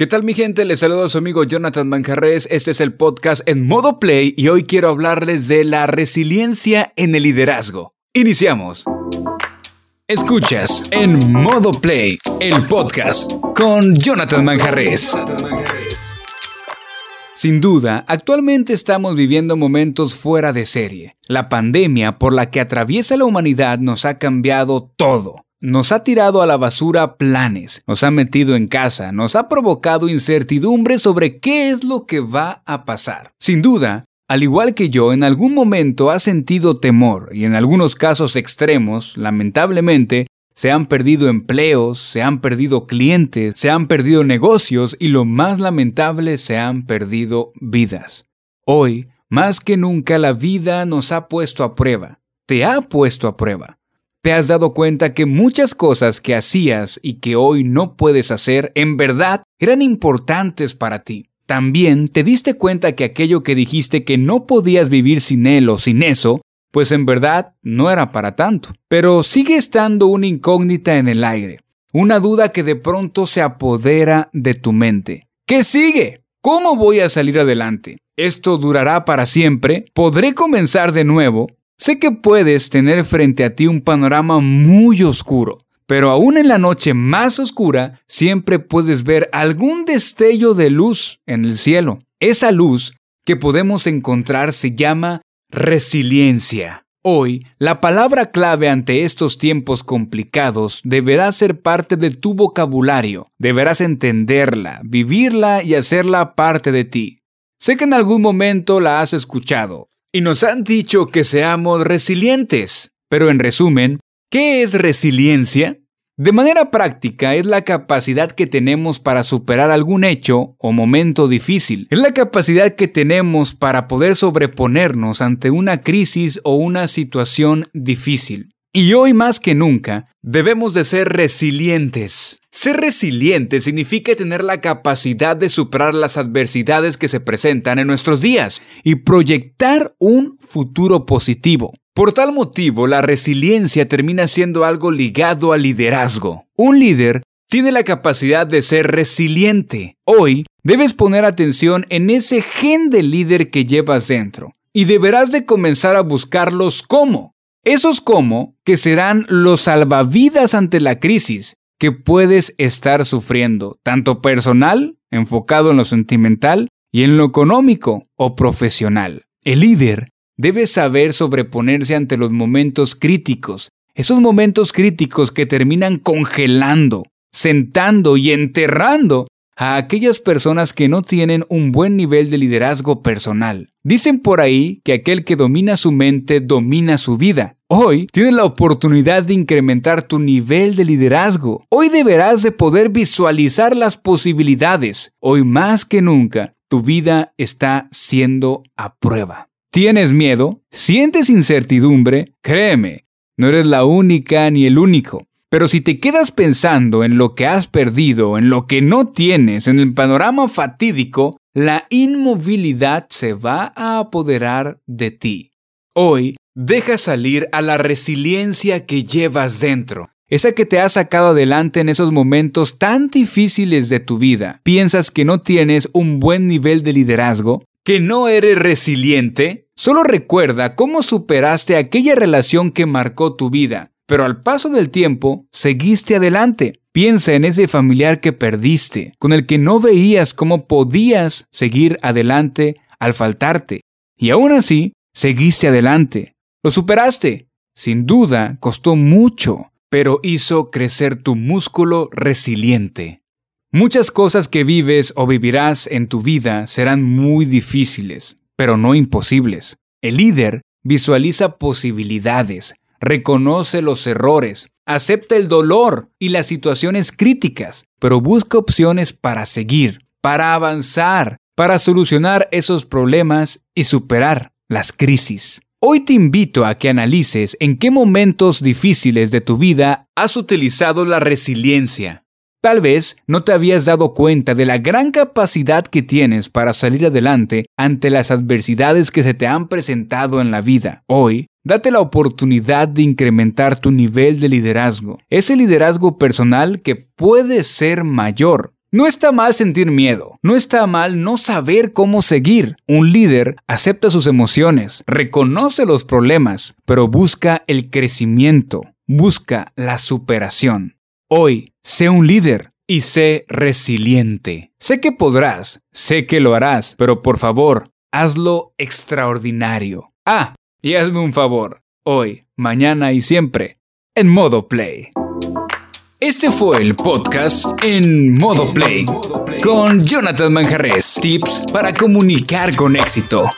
¿Qué tal mi gente? Les saludo a su amigo Jonathan Manjarres. Este es el podcast en modo play y hoy quiero hablarles de la resiliencia en el liderazgo. Iniciamos. Escuchas en modo play el podcast con Jonathan Manjarres. Sin duda, actualmente estamos viviendo momentos fuera de serie. La pandemia por la que atraviesa la humanidad nos ha cambiado todo. Nos ha tirado a la basura planes, nos ha metido en casa, nos ha provocado incertidumbre sobre qué es lo que va a pasar. Sin duda, al igual que yo, en algún momento ha sentido temor y en algunos casos extremos, lamentablemente, se han perdido empleos, se han perdido clientes, se han perdido negocios y lo más lamentable, se han perdido vidas. Hoy, más que nunca, la vida nos ha puesto a prueba, te ha puesto a prueba. ¿Te has dado cuenta que muchas cosas que hacías y que hoy no puedes hacer en verdad eran importantes para ti? También te diste cuenta que aquello que dijiste que no podías vivir sin él o sin eso, pues en verdad no era para tanto. Pero sigue estando una incógnita en el aire, una duda que de pronto se apodera de tu mente. ¿Qué sigue? ¿Cómo voy a salir adelante? ¿Esto durará para siempre? ¿Podré comenzar de nuevo? Sé que puedes tener frente a ti un panorama muy oscuro, pero aún en la noche más oscura siempre puedes ver algún destello de luz en el cielo. Esa luz que podemos encontrar se llama resiliencia. Hoy, la palabra clave ante estos tiempos complicados deberá ser parte de tu vocabulario. Deberás entenderla, vivirla y hacerla parte de ti. Sé que en algún momento la has escuchado, y nos han dicho que seamos resilientes. Pero en resumen, ¿qué es resiliencia? De manera práctica es la capacidad que tenemos para superar algún hecho o momento difícil. Es la capacidad que tenemos para poder sobreponernos ante una crisis o una situación difícil. Y hoy más que nunca, debemos de ser resilientes. Ser resiliente significa tener la capacidad de superar las adversidades que se presentan en nuestros días y proyectar un futuro positivo. Por tal motivo, la resiliencia termina siendo algo ligado al liderazgo. Un líder tiene la capacidad de ser resiliente. Hoy debes poner atención en ese gen de líder que llevas dentro y deberás de comenzar a buscarlos como esos como que serán los salvavidas ante la crisis que puedes estar sufriendo, tanto personal, enfocado en lo sentimental, y en lo económico o profesional. El líder debe saber sobreponerse ante los momentos críticos, esos momentos críticos que terminan congelando, sentando y enterrando a aquellas personas que no tienen un buen nivel de liderazgo personal. Dicen por ahí que aquel que domina su mente domina su vida. Hoy tienes la oportunidad de incrementar tu nivel de liderazgo. Hoy deberás de poder visualizar las posibilidades. Hoy más que nunca, tu vida está siendo a prueba. ¿Tienes miedo? ¿Sientes incertidumbre? Créeme, no eres la única ni el único. Pero si te quedas pensando en lo que has perdido, en lo que no tienes, en el panorama fatídico, la inmovilidad se va a apoderar de ti. Hoy, deja salir a la resiliencia que llevas dentro, esa que te ha sacado adelante en esos momentos tan difíciles de tu vida. ¿Piensas que no tienes un buen nivel de liderazgo? ¿Que no eres resiliente? Solo recuerda cómo superaste aquella relación que marcó tu vida pero al paso del tiempo seguiste adelante. Piensa en ese familiar que perdiste, con el que no veías cómo podías seguir adelante al faltarte. Y aún así, seguiste adelante. Lo superaste. Sin duda, costó mucho, pero hizo crecer tu músculo resiliente. Muchas cosas que vives o vivirás en tu vida serán muy difíciles, pero no imposibles. El líder visualiza posibilidades, reconoce los errores, acepta el dolor y las situaciones críticas, pero busca opciones para seguir, para avanzar, para solucionar esos problemas y superar las crisis. Hoy te invito a que analices en qué momentos difíciles de tu vida has utilizado la resiliencia. Tal vez no te habías dado cuenta de la gran capacidad que tienes para salir adelante ante las adversidades que se te han presentado en la vida. Hoy Date la oportunidad de incrementar tu nivel de liderazgo, ese liderazgo personal que puede ser mayor. No está mal sentir miedo, no está mal no saber cómo seguir. Un líder acepta sus emociones, reconoce los problemas, pero busca el crecimiento, busca la superación. Hoy, sé un líder y sé resiliente. Sé que podrás, sé que lo harás, pero por favor, hazlo extraordinario. Ah, y hazme un favor, hoy, mañana y siempre, en modo play. Este fue el podcast en modo play con Jonathan Manjarres. Tips para comunicar con éxito.